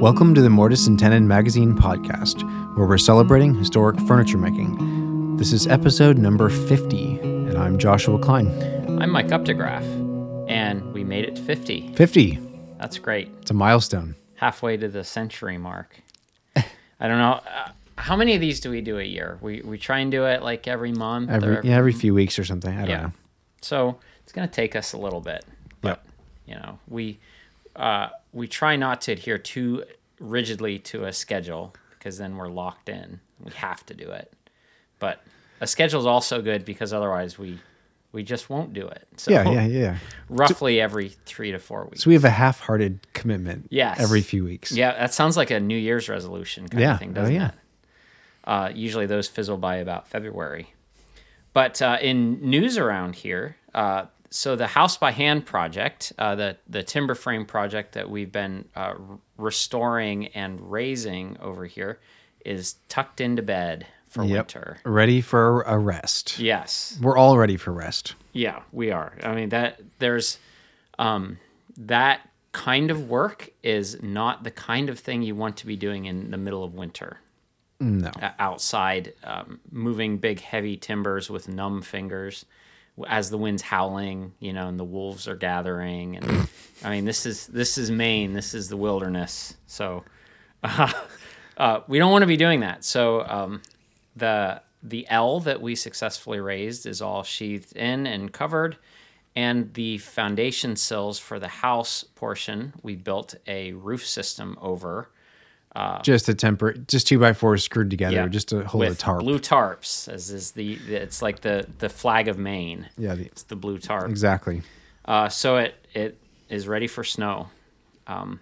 Welcome to the Mortise and Tenon Magazine podcast, where we're celebrating historic furniture making. This is episode number 50, and I'm Joshua Klein. I'm Mike Updegraff, and we made it to 50. 50, That's great. it's a milestone. Halfway to the century mark. I don't know. Uh, how many of these do we do a year? We, we try and do it like every month. Every, or yeah, every few weeks or something. I don't yeah. know. So it's going to take us a little bit. But, you know, we, uh, we try not to adhere too rigidly to a schedule because then we're locked in. We have to do it. But a schedule is also good because otherwise we we just won't do it. So Yeah, yeah, yeah. roughly every three to four weeks. So we have a half hearted commitment Yes. every few weeks. Yeah, that sounds like a New Year's resolution kind Yeah. of thing, Oh, doesn't yeah. it? Uh, usually those fizzle by about February. But uh, in news around here, uh, so the House by Hand project, uh, the the timber frame project that we've been uh, restoring and raising over here, is tucked into bed for Yep. winter. Ready for a rest. Yes, We're all ready for rest. yeah, we are. I mean that there's um, that kind of work is not the kind of thing you want to be doing in the middle of winter. No. outside, um, moving big heavy timbers with numb fingers as the wind's howling, you know, and the wolves are gathering. And I mean, this is this is Maine. This is the wilderness. So uh, uh, we don't want to be doing that. So um, the the L that we successfully raised is all sheathed in and covered. And the foundation sills for the house portion, we built a roof system over. Just a temper, just two by fours screwed together, Yeah, just to hold a tarp. Blue tarps, as is the it's like the the flag of Maine. Yeah, the- it's the blue tarp. exactly. Uh, so it it is ready for snow, um,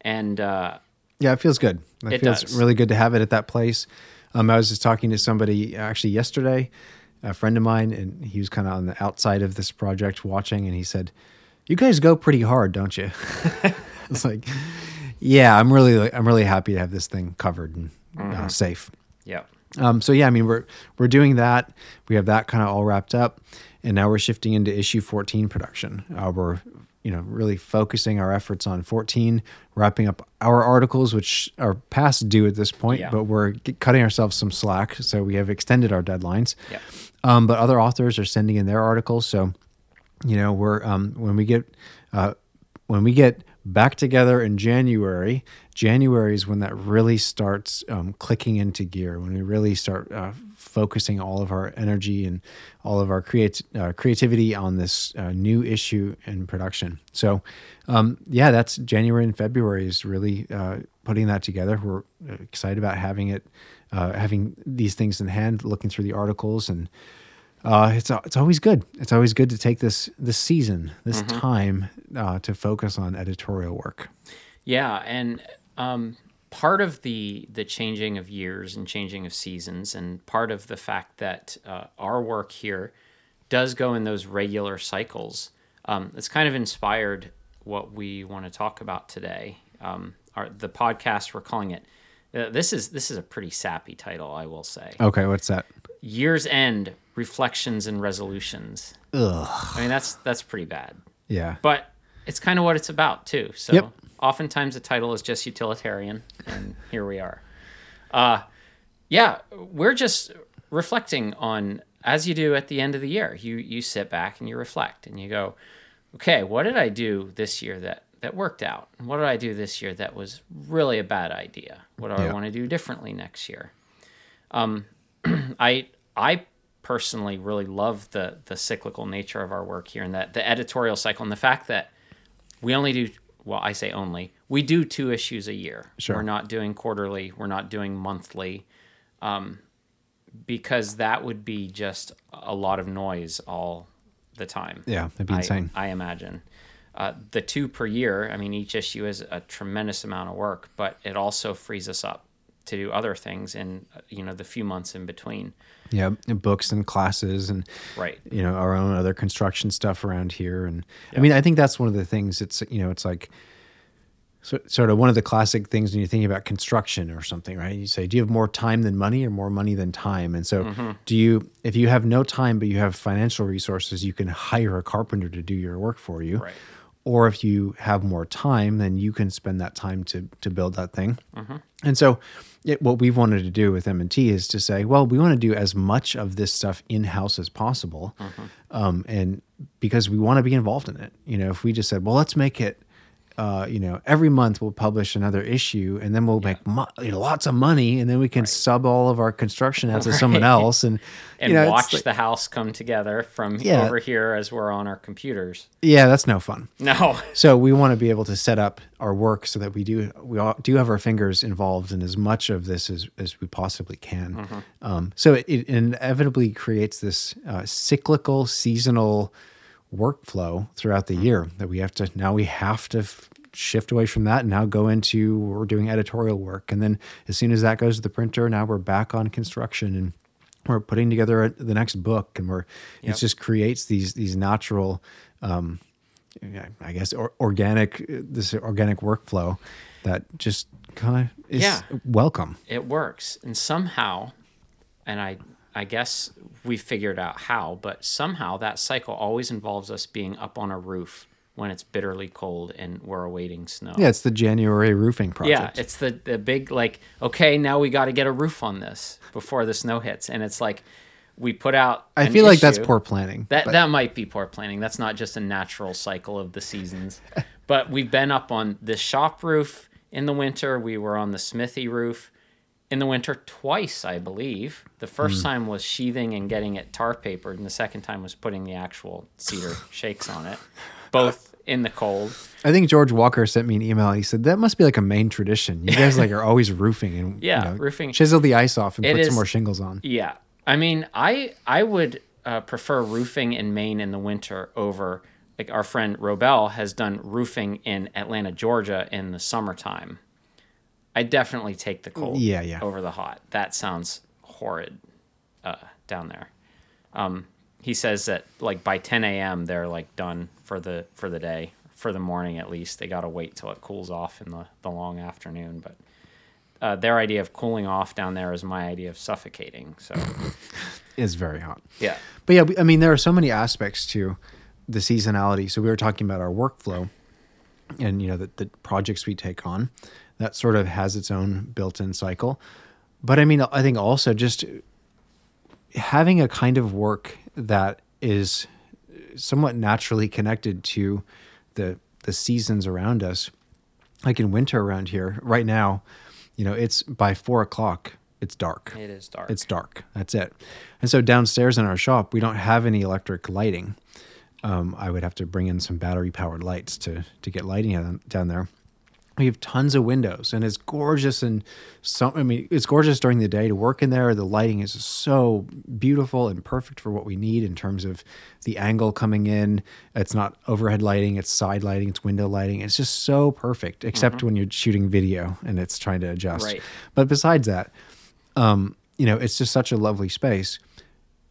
and uh, Yeah, it feels good. It, It feels does. really good to have it at that place. Um, I was just talking to somebody actually yesterday, a friend of mine, and he was kind of on the outside of this project watching, and he said, "You guys go pretty hard, don't you?" it's like, yeah, I'm really, I'm really happy to have this thing covered and Mm-hmm. uh, safe. yeah, Um, so yeah, I mean we're we're doing that. We have that kind of all wrapped up, and now we're shifting into issue 14 production. Uh, we're you know really focusing our efforts on 14, wrapping up our articles, which are past due at this point, Yeah. but we're cutting ourselves some slack, so we have extended our deadlines. yeah, Um, but other authors are sending in their articles, so you know we're um, when we get uh, when we get back together in January. January is when that really starts um, clicking into gear. When we really start uh, focusing all of our energy and all of our uh, creativity on this uh, new issue in production. So, um, yeah, that's January and February is really uh, putting that together. We're excited about having it, uh, having these things in hand, looking through the articles and uh, it's it's always good. It's always good to take this this season, this time uh, to focus on editorial work. yeah. And um, part of the the changing of years and changing of seasons, and part of the fact that uh, our work here does go in those regular cycles. Um, it's kind of inspired what we want to talk about today. Um, our, the podcast we're calling it. Uh, this is this is a pretty sappy title, I will say. Okay, what's that? Year's End Reflections and Resolutions. Ugh. I mean, that's that's pretty bad, Yeah. but it's kind of what it's about too. So Yep. oftentimes the title is just utilitarian, and here we are. Uh, yeah, we're just reflecting on as you do at the end of the year. You you sit back and you reflect and you go, okay, what did I do this year that that worked out? What did I do this year that was really a bad idea? What do Yeah. I want to do differently next year? Um, I I personally really love the the cyclical nature of our work here and that the editorial cycle and the fact that we only do well I say only we do two issues a year. Sure. We're not doing quarterly. We're not doing monthly. Um, because that would be just a lot of noise all the time. Yeah, that'd be I- insane. I imagine. Uh, the two per year, I mean, each issue is a tremendous amount of work, but it also frees us up to do other things in, you know, the few months in between. Yeah, and books and classes and Right. you know our own other construction stuff around here. And I mean, I think that's one of the things. It's you know, it's like so, sort of one of the classic things when you're thinking about construction or something, right? You say, do you have more time than money or more money than time? And so, Mm-hmm. do you, if you have no time but you have financial resources, you can hire a carpenter to do your work for you. Right. or if you have more time, then you can spend that time to to build that thing. Mm-hmm. And so, it, what we've wanted to do with M and T is to say, well, we want to do as much of this stuff in house as possible, Mm-hmm. um, and because we want to be involved in it. You know, if we just said, well, let's make it. Uh, you know, every month we'll publish another issue, and then we'll make mo- you know, lots of money, and then we can sub all of our construction out to someone else, and and you know, watch like- the house come together from Yeah. over here as we're on our computers. yeah, that's no fun. No, So we want to be able to set up our work so that we do we all, do have our fingers involved in as much of this as, as we possibly can. Um, so it, it inevitably creates this uh, cyclical, seasonal workflow throughout the year that we have to now we have to shift away from that and now go into we're doing editorial work and then as soon as that goes to the printer now we're back on construction and we're putting together a, the next book and we're Yep. it just creates these these natural um, I guess or, organic this organic workflow that just kind of is Yeah. welcome. it works and somehow and i i guess we figured out how but somehow that cycle always involves us being up on a roof when it's bitterly cold and we're awaiting snow Yeah, it's the January roofing project. yeah it's the the big like okay now we got to get a roof on this before the snow hits and it's like we put out I feel like that's poor planning. That but- that might be poor planning. That's not just a natural cycle of the seasons. but we've been up on the shop roof in the winter. We were on the smithy roof in the winter twice, I believe. The first Hmm. time was sheathing and getting it tar papered, and the second time was putting the actual cedar shakes on it. Both in the cold. I think George Walker sent me an email. He said that must be like a Maine tradition. You guys like are always roofing and Yeah, you know, roofing. chisel the ice off and It put is- some more shingles on. Yeah, I mean, I I would uh, prefer roofing in Maine in the winter over like our friend Robel has done roofing in Atlanta, Georgia in the summertime. I definitely take the cold Yeah, yeah. over the hot. That sounds horrid uh, down there. Um, he says that like by 10 a.m. they're like done for the for the day for the morning at least. They got to wait till it cools off in the the long afternoon, but. Uh, their idea of cooling off down there is my idea of suffocating. So, It's very hot. yeah, But yeah, I mean, there are so many aspects to the seasonality. So we were talking about our workflow and, you know, the, the projects we take on. That sort of has its own built in cycle. But I mean, I think also just having a kind of work that is somewhat naturally connected to the the seasons around us. Like in winter around here, right now, you know, it's by four o'clock, it's dark. it is dark. It's dark. That's it. And so downstairs in our shop, we don't have any electric lighting. Um, I would have to bring in some battery powered lights to to get lighting down, down there. We have tons of windows, and it's gorgeous. And some, I mean, it's gorgeous during the day to work in there. The lighting is so beautiful and perfect for what we need in terms of the angle coming in. It's not overhead lighting; it's side lighting, it's window lighting. It's just so perfect, except when you're shooting video and it's trying to adjust. Right. But besides that, um, you know, it's just such a lovely space.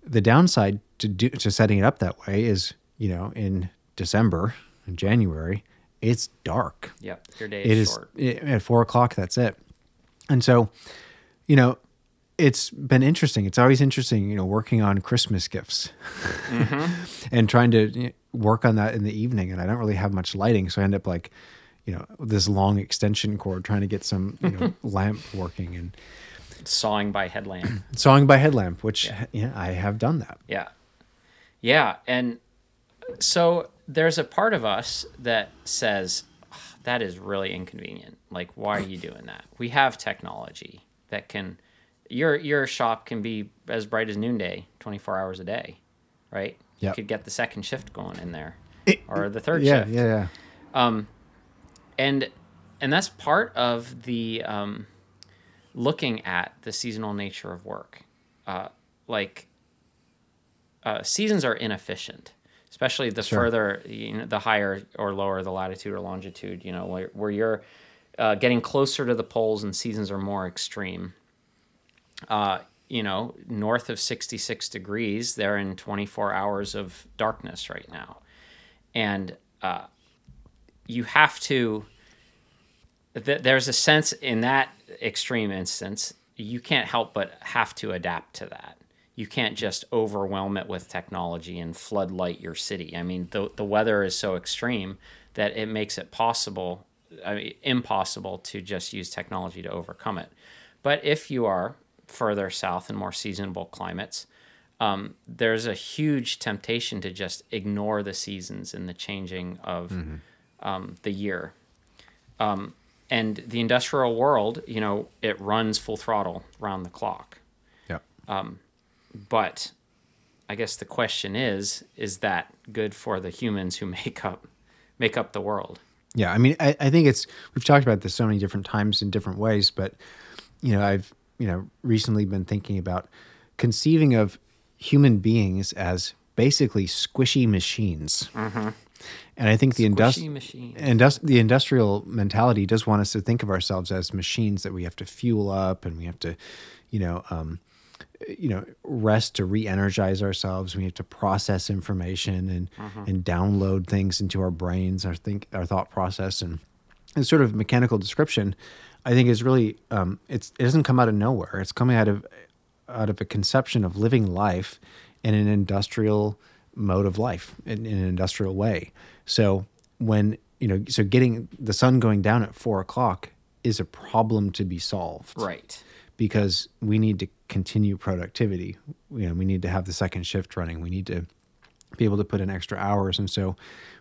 The downside to do to setting it up that way is, you know, in December and January, it's dark. Yep, your day It is is short. i- at four o'clock. That's it. And so, you know, it's been interesting. It's always interesting, you know, working on Christmas gifts mm-hmm. and trying to work on that in the evening. And I don't really have much lighting, so I end up like, you know, this long extension cord trying to get some you know lamp working and Sawing by headlamp. sawing by headlamp, which yeah, I have done that. Yeah. Yeah. And so there's a part of us that says, "Ah, that is really inconvenient. Like, why are you doing that? We have technology that can, your, your shop can be as bright as noonday, 24 hours a day, right? You could get the second shift going in there or the third Yeah, shift. yeah, yeah. um, and and that's part of the um, looking at the seasonal nature of work. Uh, like uh, seasons are inefficient, especially the Sure. further you know, the higher or lower the latitude or longitude. You know where, where you're uh, getting closer to the poles and seasons are more extreme. Uh, you know, north of 66 degrees, they're in 24 hours of darkness right now. And uh, you have to th- there's a sense in that extreme instance you can't help but have to adapt to that you can't just overwhelm it with technology and floodlight your city i mean the, the weather is so extreme that it makes it possible, I mean, impossible to just use technology to overcome it. But if you are further south in more seasonable climates, um, there's a huge temptation to just ignore the seasons and the changing of um, the year. Um, and the industrial world, you know, it runs full throttle around the clock. Yeah. But I guess the question is, is that good for the humans who make up make up the world? Yeah, I mean, I, I think it's we've talked about this so many different times in different ways, but you know, I've you know recently been thinking about conceiving of human beings as basically squishy machines, and I think the Squishy industry indus- the industrial mentality does want us to think of ourselves as machines that we have to fuel up and we have to, you know, um, you know, rest to re-energize ourselves. We have to process information and and download things into our brains, our think, our thought process, and and sort of mechanical description. I think is really um, it's it doesn't come out of nowhere. It's coming out of out of a conception of living life in an industrial mode of life in, in an industrial way. So when you know, so getting the sun going down at four o'clock is a problem to be solved, Right. Because we need to continue productivity. You know, we need to have the second shift running. We need to be able to put in extra hours, and so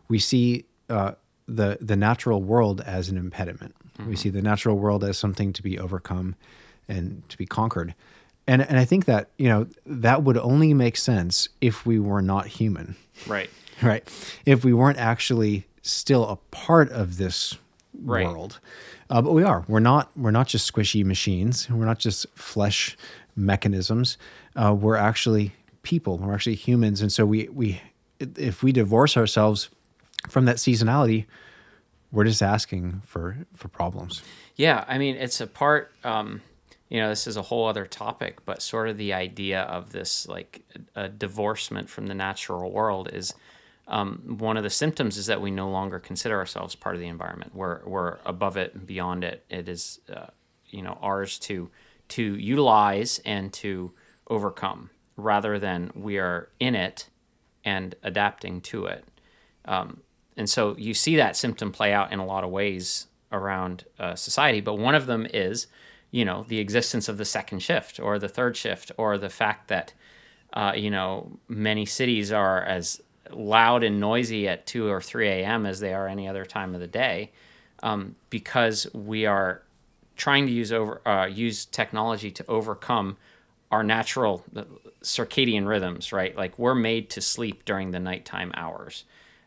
we see uh, the the natural world as an impediment. We see the natural world as something to be overcome and to be conquered. And and I think that you know that would only make sense if we were not human, Right. right? If we weren't actually still a part of this Right. world. Uh, but we are. We're not. We're not just squishy machines. We're not just flesh mechanisms. Uh, we're actually people. We're actually humans. And so we we if we divorce ourselves from that seasonality, we're just asking for for problems. Yeah, I mean, it's a part. Um, you know, this is a whole other topic, but sort of the idea of this like a divorcement from the natural world is um, one of the symptoms is that we no longer consider ourselves part of the environment. We're we're above it and beyond it. It is, uh, you know, ours to to utilize and to overcome, rather than we are in it and adapting to it. Um, and so you see that symptom play out in a lot of ways around uh, society. But one of them is, you know, the existence of the second shift or the third shift, or the fact that, uh, you know, many cities are as loud and noisy at 2 or 3 a.m. as they are any other time of the day um, because we are trying to use over uh, use technology to overcome our natural circadian rhythms, right? Like we're made to sleep during the nighttime hours.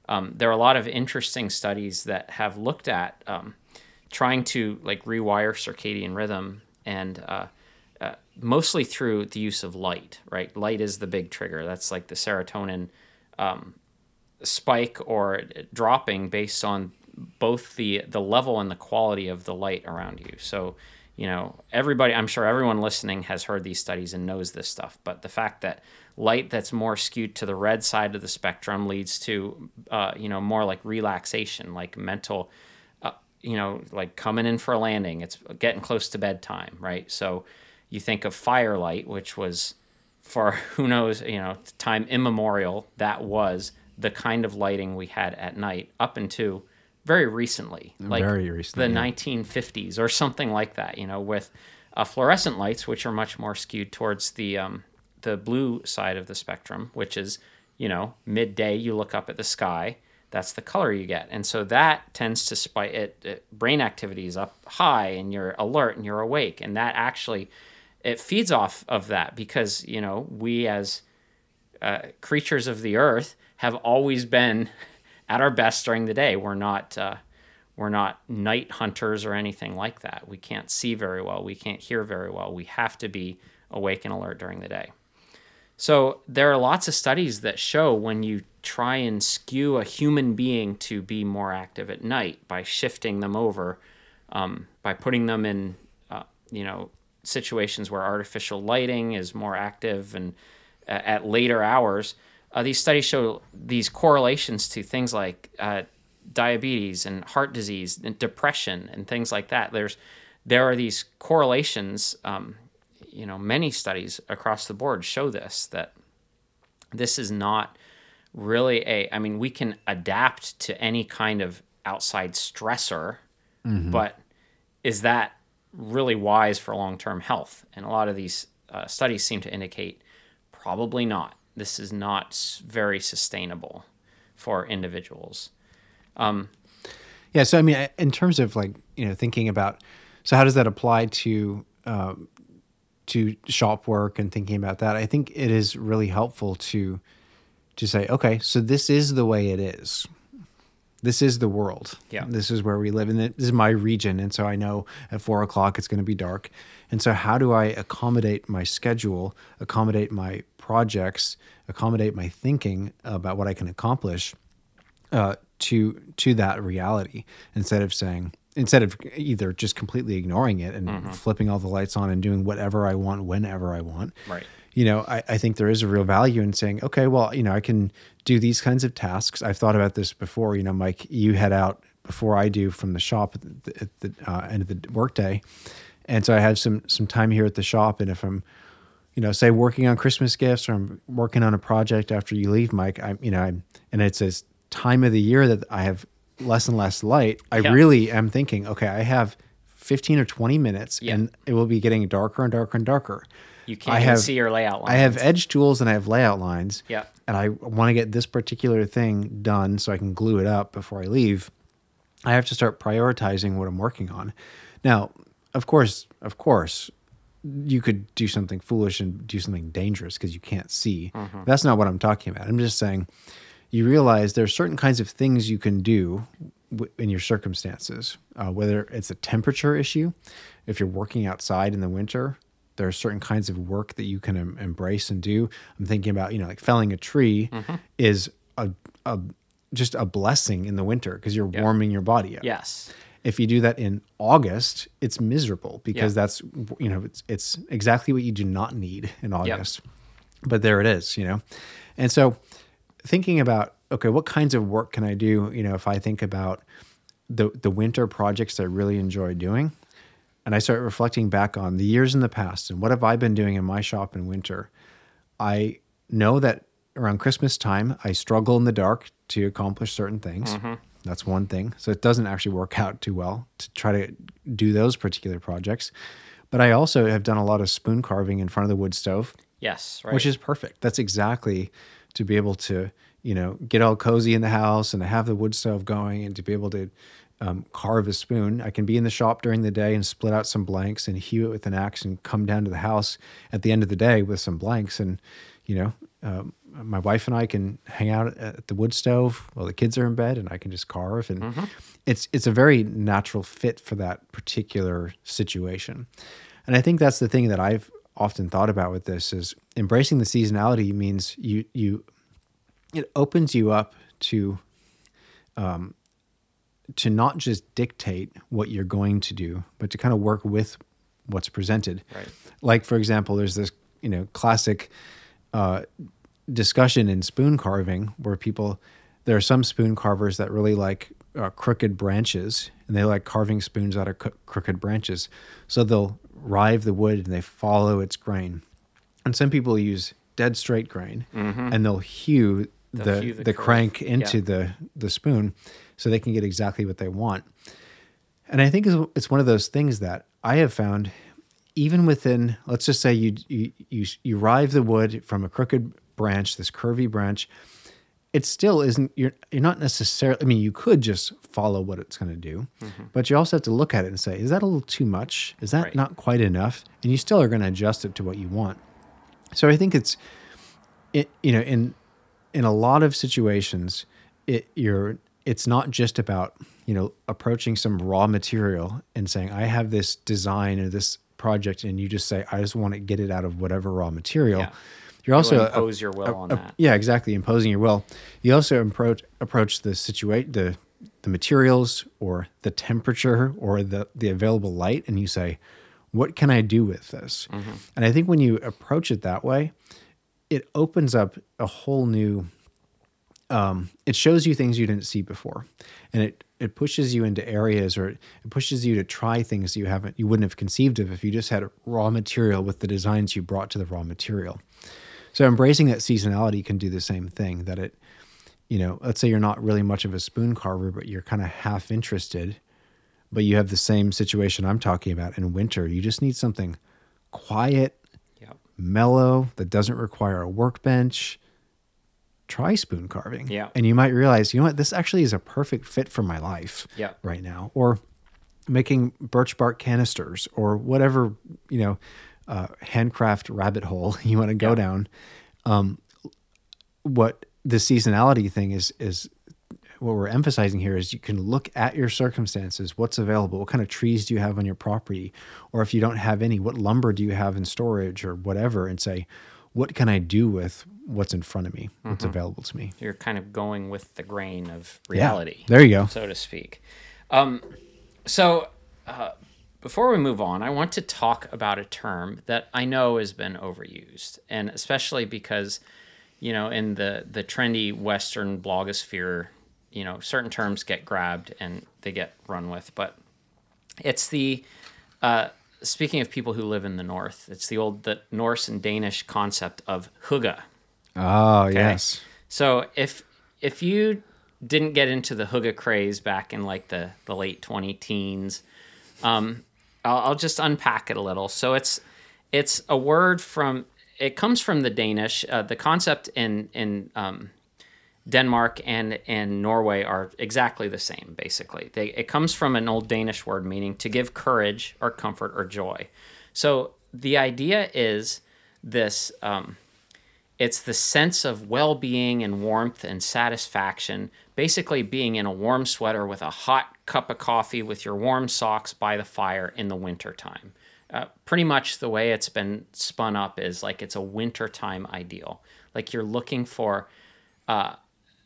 Um, there are a lot of interesting studies that have looked at um, trying to like rewire circadian rhythm and uh, uh, mostly through the use of light, right? Light is the big trigger. That's like the serotonin um, spike or dropping based on both the the level and the quality of the light around you. So, you know, everybody, I'm sure everyone listening has heard these studies and knows this stuff. But the fact that light that's more skewed to the red side of the spectrum leads to, uh, you know, more like relaxation, like mental, uh, you know, like coming in for a landing. It's getting close to bedtime, right? So, you think of firelight, which was for who knows, you know, time immemorial, that was the kind of lighting we had at night up into very recently, like Very recently, the yeah. 1950s or something like that. You know, with uh, fluorescent lights, which are much more skewed towards the um, the blue side of the spectrum, which is you know midday. You look up at the sky, that's the color you get, and so that tends to spike it, it. Brain activity is up high, and you're alert and you're awake, and that actually it feeds off of that because you know we as uh, creatures of the earth have always been at our best during the day. We're not uh, we're not night hunters or anything like that. We can't see very well. We can't hear very well. We have to be awake and alert during the day. So there are lots of studies that show when you try and skew a human being to be more active at night by shifting them over, um, by putting them in, uh, you know, situations where artificial lighting is more active and uh, at later hours, uh, these studies show these correlations to things like uh, diabetes and heart disease and depression and things like that. There's there are these correlations. Um, you know, many studies across the board show this that this is not really a. I mean, we can adapt to any kind of outside stressor, Mm-hmm. but is that really wise for long term health? And a lot of these uh, studies seem to indicate probably not. This is not very sustainable for individuals. Yeah. So I mean, in terms of like you know thinking about, so how does that apply to um, to shop work and thinking about that? I think it is really helpful to to say, okay, so this is the way it is. This is the world. Yeah. This is where we live, and this is my region, and so I know at four o'clock it's going to be dark. And so, how do I accommodate my schedule, accommodate my projects, accommodate my thinking about what I can accomplish? uh, to to that reality instead of saying instead of either just completely ignoring it and Mm-hmm. flipping all the lights on and doing whatever I want whenever I want. Right. You know, I, I think there is a real value in saying, okay, well, you know, I can do these kinds of tasks. I've thought about this before. You know, Mike, you head out before I do from the shop at the, at the uh, end of the workday, and so I have some some time here at the shop. And if I'm you know, say working on Christmas gifts or I'm working on a project after you leave, Mike, I'm, you know, I'm, and it's this time of the year that I have less and less light. I Yeah. really am thinking, okay, I have 15 or 20 minutes Yeah. and it will be getting darker and darker and darker. You can't I have- see your layout lines. I have edge tools and I have layout lines. Yeah. And I want to get this particular thing done so I can glue it up before I leave. I have to start prioritizing what I'm working on. Now, of course, of course, you could do something foolish and do something dangerous because you can't see. That's not what I'm talking about. I'm just saying you realize there are certain kinds of things you can do w- in your circumstances, uh, whether it's a temperature issue, if you're working outside in the winter, there are certain kinds of work that you can em- embrace and do. I'm thinking about, you know, like felling a tree is a, a just a blessing in the winter because you're warming your body up. yes. If you do that in August, it's miserable because Yeah. that's you know it's it's exactly what you do not need in August. But there it is, you know. And so thinking about okay, what kinds of work can I do, you know, if I think about the the winter projects I really enjoy doing and I start reflecting back on the years in the past and what have I been doing in my shop in winter, I know that around Christmas time, I struggle in the dark to accomplish certain things. Mm-hmm. That's one thing. So it doesn't actually work out too well to try to do those particular projects. But I also have done a lot of spoon carving in front of the wood stove, Yes. Right. which is perfect. That's exactly to be able to, you know, get all cozy in the house and to have the wood stove going and to be able to um, carve a spoon. I can be in the shop during the day and split out some blanks and hew it with an axe and come down to the house at the end of the day with some blanks. And, you know, um, my wife and I can hang out at the wood stove while the kids are in bed and I can just carve. And it's, it's a very natural fit for that particular situation. And I think that's the thing that I've often thought about with this is embracing the seasonality means you you it opens you up to um to not just dictate what you're going to do, but to kind of work with what's presented. Right. Like for example, there's this, you know, classic uh discussion in spoon carving where people there are some spoon carvers that really like uh, crooked branches and they like carving spoons out of cro- crooked branches. So they'll rive the wood and they follow its grain. And some people use dead straight grain and they'll hew the, They'll hew the, the crank into Yeah. the the spoon so they can get exactly what they want. And I think it's- it's one of those things that I have found, even within, let's just say you you you, you rive the wood from a crooked branch, this curvy branch, it still isn't. You're you're not necessarily. I mean, you could just follow what it's going to do, mm-hmm. but you also have to look at it and say, is that a little too much? Is that Right. not quite enough? And you still are going to adjust it to what you want. So I think it's, it you know in in a lot of situations, it you're it's not just about you know approaching some raw material and saying I have this design or this project, and you just say I just want to get it out of whatever raw material. Yeah. You're also You'll a- impose your will on a- that. yeah, exactly. Imposing your will. You also approach approach the situate the the materials or the temperature or the the available light, and you say, "What can I do with this?" Mm-hmm. And I think when you approach it that way, it opens up a whole new. Um, it shows you things you didn't see before, and it it pushes you into areas or it pushes you to try things you haven't you wouldn't have conceived of if you just had raw material with the designs you brought to the raw material. So embracing that seasonality can do the same thing. That it you know, let's say you're not really much of a spoon carver, but you're kind of half interested, but you have the same situation I'm talking about in winter. You just need something quiet, Yep. mellow, that doesn't require a workbench. Try spoon carving. Yeah. And you might realize, you know what, this actually is a perfect fit for my life Yeah. right now. Or making birch bark canisters or whatever, you know, uh, handcraft rabbit hole you want to go Yeah. down. Um, what the seasonality thing is, is what we're emphasizing here is you can look at your circumstances, what's available, what kind of trees do you have on your property, or if you don't have any, what lumber do you have in storage or whatever, and say, what can I do with what's in front of me, what's available to me? You're kind of going with the grain of Yeah. reality. There you go. so to speak. Um, so, uh, before we move on, I want to talk about a term that I know has been overused, and especially because, you know, in the the trendy Western blogosphere, you know, certain terms get grabbed and they get run with. But it's the uh, speaking of people who live in the North, it's the old the Norse and Danish concept of hygge. Oh, yes. So if if you didn't get into the hygge craze back in like the the late twenty teens, um, I'll, I'll just unpack it a little. So it's it's a word from it comes from the Danish. Uh, the concept in in um, Denmark and and Norway are exactly the same. Basically, they, it comes from an old Danish word meaning to give courage or comfort or joy. So the idea is this. Um, it's the sense of well-being and warmth and satisfaction basically being in a warm sweater with a hot cup of coffee with your warm socks by the fire in the wintertime uh, pretty much the way it's been spun up is like it's a wintertime ideal like you're looking for uh,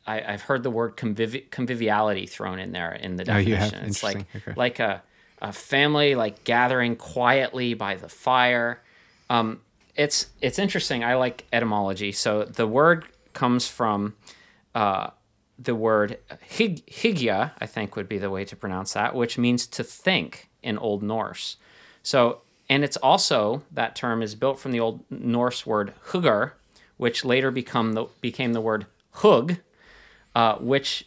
I, i've heard the word convivi- conviviality thrown in there in the Oh, definition have? it's like. Okay. like a, a family like gathering quietly by the fire um, it's it's interesting. I like etymology. So the word comes from uh, the word hig, I think would be the way to pronounce that, which means to think in Old Norse. So and it's also that term is built from the Old Norse word hugger, which later become the became the word hug, uh, which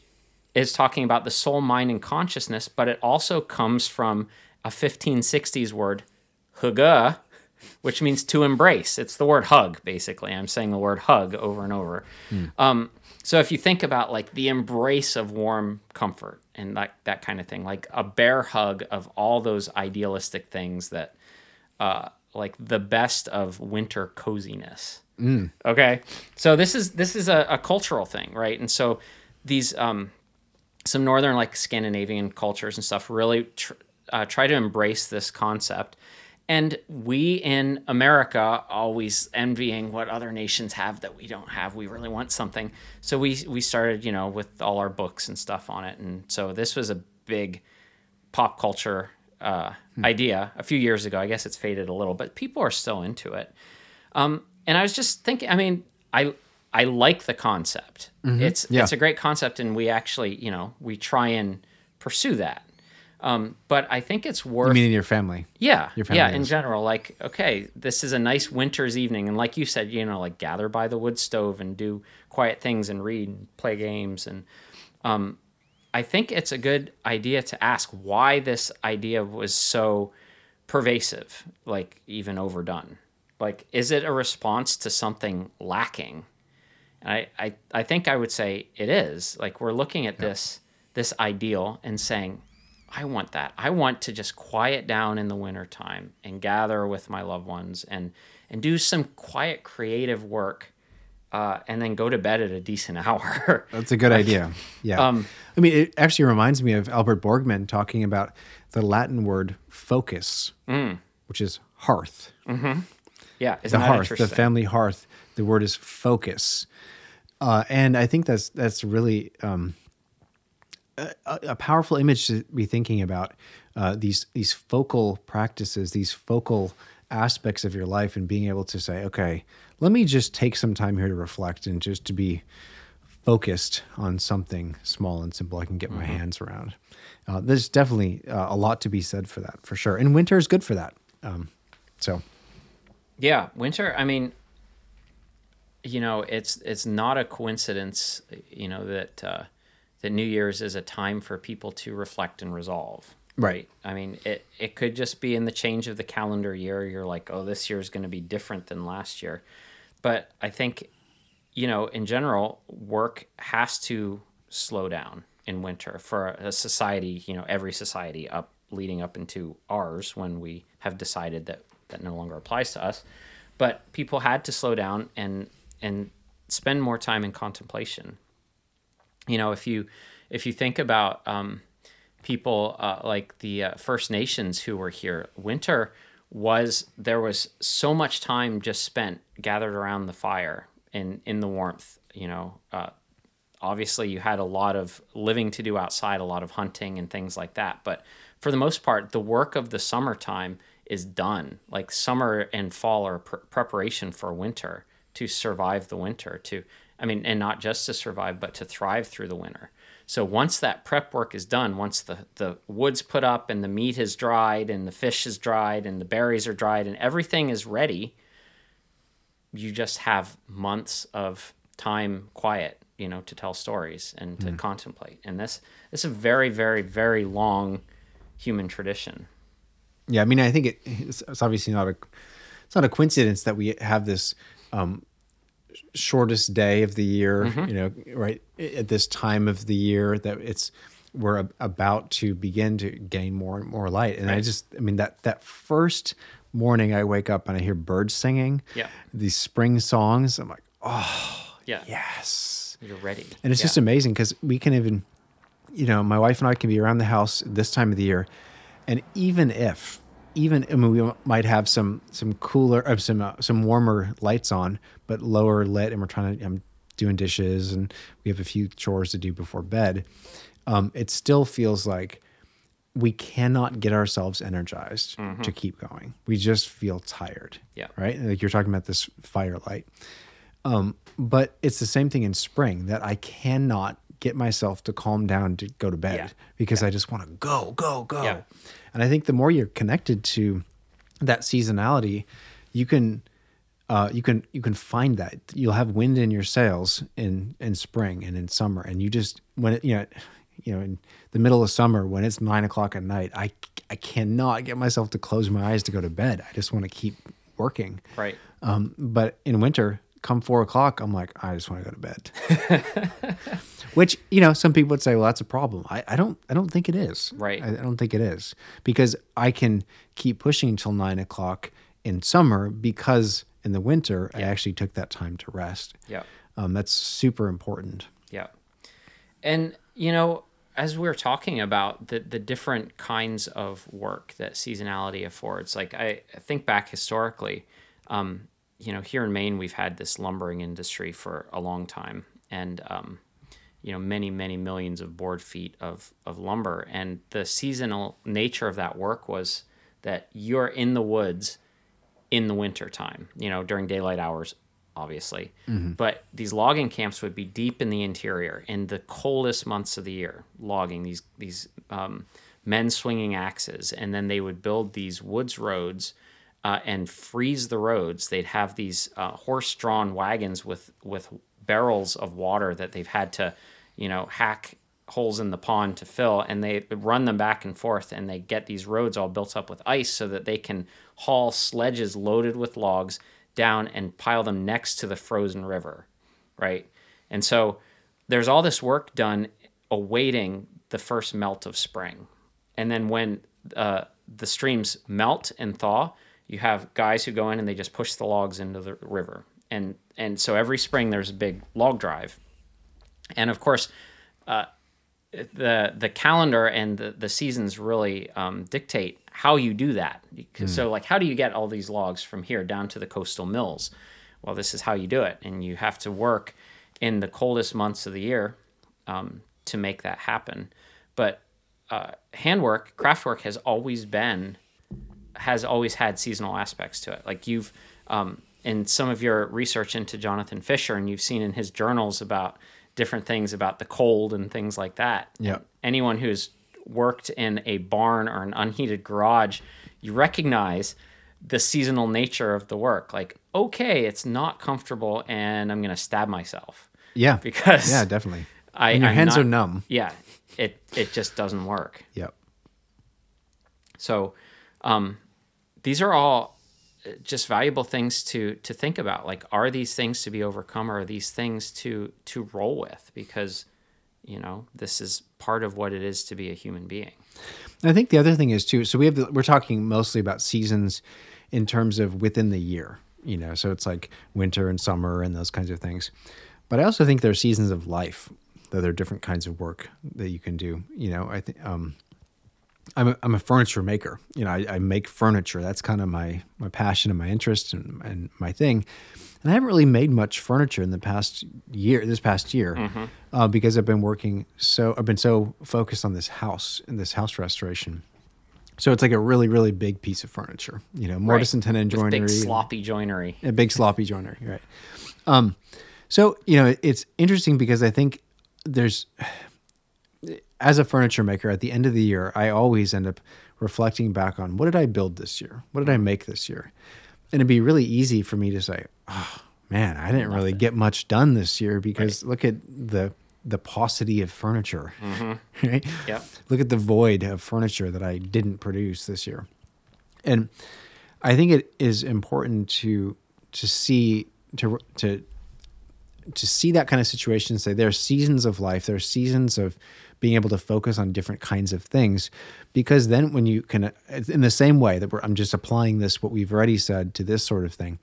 is talking about the soul, mind, and consciousness, but it also comes from a 1560s word, hugga, which means to embrace. It's the word hug, basically. I'm saying the word hug over and over. Um, so if you think about like the embrace of warm comfort and that, that kind of thing, like a bear hug of all those idealistic things that, uh, like the best of winter coziness. Okay, so this is this is a, a cultural thing, right? And so these um, some northern like Scandinavian cultures and stuff really tr- uh, try to embrace this concept. And we in America always envying what other nations have that we don't have. We really want something. So we we started, you know, with all our books and stuff on it. And so this was a big pop culture uh, idea a few years ago. I guess it's faded a little, but people are still into it. Um, and I was just thinking, I mean, I I like the concept. It's Yeah. it's a great concept, and we actually, you know, we try and pursue that. Um, but I think it's worth I mean, in your family. yeah, Your family yeah. In general, like okay, this is a nice winter's evening, and like you said, you know, like gather by the wood stove and do quiet things and read, and play games, and um, I think it's a good idea to ask why this idea was so pervasive, like even overdone. Like, is it a response to something lacking? And I, I, I think I would say it is. Like we're looking at this this ideal and saying, I want that. I want to just quiet down in the wintertime and gather with my loved ones and and do some quiet creative work uh, and then go to bed at a decent hour. That's a good idea. Yeah. Um, I mean, it actually reminds me of Albert Borgmann talking about the Latin word focus, Mm. which is hearth. yeah, isn't the that hearth, the family hearth. The word is focus, uh, and I think that's that's really um, a, a powerful image to be thinking about. Uh, these these focal practices, these focal aspects of your life, and being able to say, okay, let me just take some time here to reflect and just to be focused on something small and simple I can get my hands around. Uh, there's definitely uh, a lot to be said for that, for sure. And winter is good for that. Um, so Yeah, winter. I mean, you know, it's it's not a coincidence, you know, that uh, that New Year's is a time for people to reflect and resolve. Right. I mean, it it could just be in the change of the calendar year. You're like, oh, this year is going to be different than last year. But I think, you know, in general, work has to slow down in winter for a society. You know, every society up leading up into ours when we have decided that that no longer applies to us. But people had to slow down and and spend more time in contemplation. You know, if you if you think about um, people uh, like the uh, First Nations who were here, winter was there was so much time just spent gathered around the fire in in the warmth. You know, uh, obviously you had a lot of living to do outside, a lot of hunting and things like that. But for the most part, the work of the summertime is done. Like summer and fall are pr- preparation for winter to survive the winter. To I mean, and not just to survive, but to thrive through the winter. So once that prep work is done, once the, the wood's put up and the meat is dried and the fish is dried and the berries are dried and everything is ready, you just have months of time quiet, you know, to tell stories and to mm. contemplate. And this, this is a very, very, very long human tradition. Yeah, I mean, I think it, it's, it's obviously not a it's not a coincidence that we have this um, shortest day of the year. Mm-hmm. You know, right at this time of the year that it's we're about to begin to gain more and more light. And right. I just, I mean, that that first morning I wake up and I hear birds singing. Yeah, these spring songs. I'm like, oh, yeah, yes, you're ready. And it's yeah. just amazing because we can even, you know, my wife and I can be around the house this time of the year and even if, even I mean, we might have some some cooler, uh, some uh, some warmer lights on, but lower lit, and we're trying to. I'm doing dishes, and we have a few chores to do before bed. Um, it still feels like we cannot get ourselves energized mm-hmm. to keep going. We just feel tired. Yeah. Right. Like you're talking about this firelight. Um, but it's the same thing in spring that I cannot get myself to calm down to go to bed yeah. because yeah. I just want to go, go, go. Yeah. And I think the more you're connected to that seasonality, you can uh, you can you can find that you'll have wind in your sails in in spring and in summer, and you just when it you know you know in the middle of summer when it's nine o'clock at night, I I cannot get myself to close my eyes to go to bed. I just want to keep working. Right. Um, but in winter, come four o'clock, I'm like, I just want to go to bed. Which you know, some people would say, well, that's a problem. I, I don't I don't think it is. Right. I, I don't think it is because I can keep pushing until nine o'clock in summer because in the winter yeah. I actually took that time to rest. Yeah. Um, that's super important. Yeah. And you know, as we are talking about the the different kinds of work that seasonality affords, like I think back historically, um, you know, here in Maine, we've had this lumbering industry for a long time, and um, you know, many many millions of board feet of of lumber. And the seasonal nature of that work was that you're in the woods in the winter time, you know, during daylight hours, obviously. Mm-hmm. But these logging camps would be deep in the interior in the coldest months of the year, logging these these um, men swinging axes, and then they would build these woods roads uh, and freeze the roads. They'd have these uh, horse-drawn wagons with with barrels of water that they've had to, you know, hack holes in the pond to fill, and they run them back and forth, and they get these roads all built up with ice so that they can haul sledges loaded with logs down and pile them next to the frozen river, right? And so there's all this work done awaiting the first melt of spring, and then when uh, the streams melt and thaw, you have guys who go in and they just push the logs into the river. And and so every spring there's a big log drive. And of course uh, the the calendar and the, the seasons really um, dictate how you do that. Mm. so like how do you get all these logs from here down to the coastal mills? Well this is how you do it. And you have to work in the coldest months of the year um, to make that happen. But uh, handwork craftwork has always been has always had seasonal aspects to it. Like you've um, in some of your research into Jonathan Fisher, and you've seen in his journals about different things about the cold and things like that. Yeah. Anyone who's worked in a barn or an unheated garage, you recognize the seasonal nature of the work. Like, okay, it's not comfortable, and I'm gonna stab myself Yeah. because yeah, definitely. I, And your I'm hands not- are numb. Yeah, it it just doesn't work. Yep. So, um, these are all uh, just valuable things to to think about. Like, are these things to be overcome, or are these things to to roll with? Because, you know, this is part of what it is to be a human being. I think the other thing is too. So we have the, we're talking mostly about seasons in terms of within the year. You know, so it's like winter and summer and those kinds of things. But I also think there are seasons of life that there are different kinds of work that you can do. You know, I think um, I'm a, I'm a furniture maker. You know, I, I make furniture. That's kind of my my passion and my interest and, and my thing. And I haven't really made much furniture in the past year. This past year, uh, because I've been working so I've been so focused on this house and this house restoration. So it's like a really really big piece of furniture. You know, mortise and tenon joinery, big sloppy joinery. a big sloppy joinery, right? Um, so you know, it's interesting because I think there's, as a furniture maker, at the end of the year, I always end up reflecting back on what did I build this year, what did I make this year, and it'd be really easy for me to say, oh man, I didn't really get much done this year because look at the the paucity of furniture, mm-hmm. right? Yep. Look at the void of furniture that I didn't produce this year. And I think it is important to to see to to to see that kind of situation and say there are seasons of life, there are seasons of being able to focus on different kinds of things, because then when you can, in the same way that we're, I'm just applying this what we've already said to this sort of thing,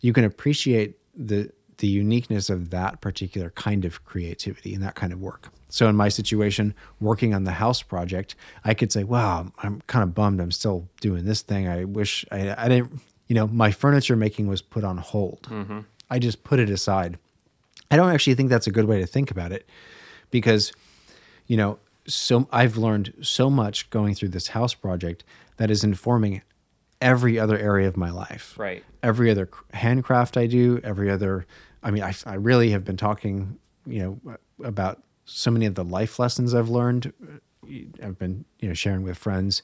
you can appreciate the the uniqueness of that particular kind of creativity and that kind of work. So in my situation, working on the house project, I could say, "Wow, I'm kind of bummed. I'm still doing this thing. I wish I, I didn't." You know, my furniture making was put on hold. Mm-hmm. I just put it aside. I don't actually think that's a good way to think about it because, you know, so I've learned so much going through this house project that is informing every other area of my life. Right. Every other handcraft I do, every other, I mean, I, I really have been talking, you know, about so many of the life lessons I've learned. Uh, I've been, you know, sharing with friends,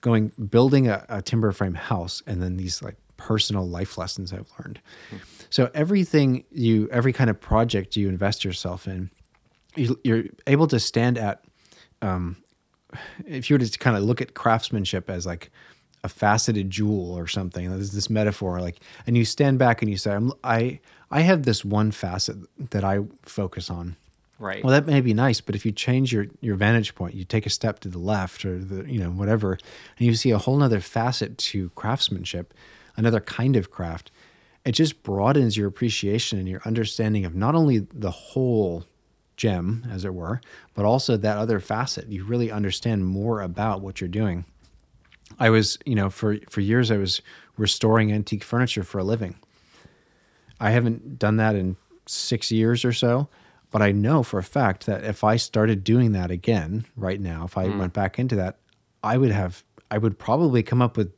going, building a, a timber frame house, and then these like personal life lessons I've learned. Hmm. So everything you, every kind of project you invest yourself in, you're able to stand at um, if you were to kind of look at craftsmanship as like a faceted jewel or something, there's this metaphor, like, and you stand back and you say, I'm, I, I have this one facet that I focus on. Right. Well, that may be nice, but if you change your, your vantage point, you take a step to the left or the, you know, whatever, and you see a whole nother facet to craftsmanship, another kind of craft, it just broadens your appreciation and your understanding of not only the whole gem, as it were, but also that other facet. You really understand more about what you're doing. I was, you know, for for years I was restoring antique furniture for a living. I haven't done that in 6 years or so, but I know for a fact that if I started doing that again right now, if I mm. went back into that, I would have I would probably come up with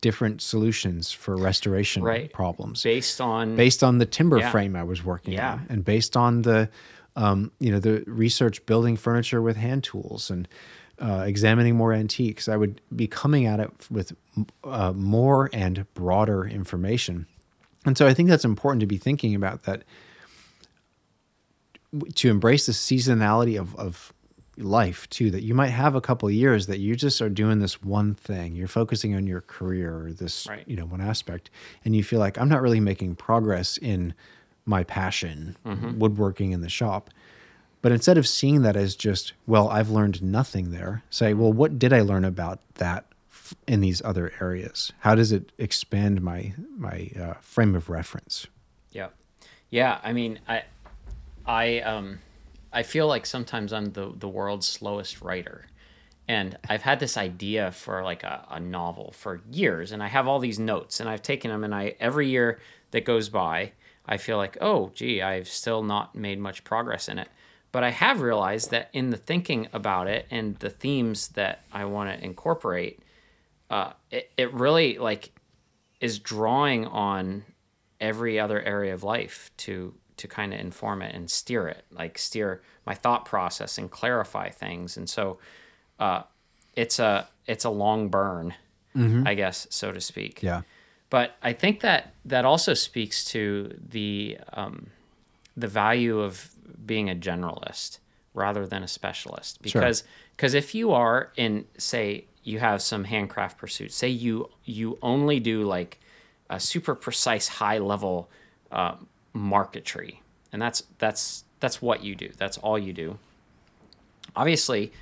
different solutions for restoration Right. problems Based on based on the timber Yeah. frame I was working Yeah. on, and based on the, um, you know, the research building furniture with hand tools and uh, examining more antiques. I would be coming at it with uh, more and broader information, and so I think that's important to be thinking about that. To embrace the seasonality of of life too that you might have a couple of years that you just are doing this one thing you're focusing on your career or this Right. you know one aspect and you feel like i'm not really making progress in my passion woodworking in the shop but instead of seeing that as just well i've learned nothing there say well what did i learn about that f- in these other areas how does it expand my my uh, frame of reference Yeah. Yeah, I mean, I I um I feel like sometimes I'm the the world's slowest writer. And I've had this idea for like a, a novel for years and I have all these notes and I've taken them and I every year that goes by, I feel like, "Oh, gee, I've still not made much progress in it." But I have realized that in the thinking about it and the themes that I want to incorporate, uh, it, it really like is drawing on every other area of life to to kind of inform it and steer it like steer my thought process and clarify things. And so uh it's a it's a long burn i guess so to speak. Yeah but I think that that also speaks to the um, the value of being a generalist rather than a specialist. Because because if you are in say you have some handcraft pursuits say you you only do like a super precise high level uh, marquetry and that's that's that's what you do. That's all you do. Obviously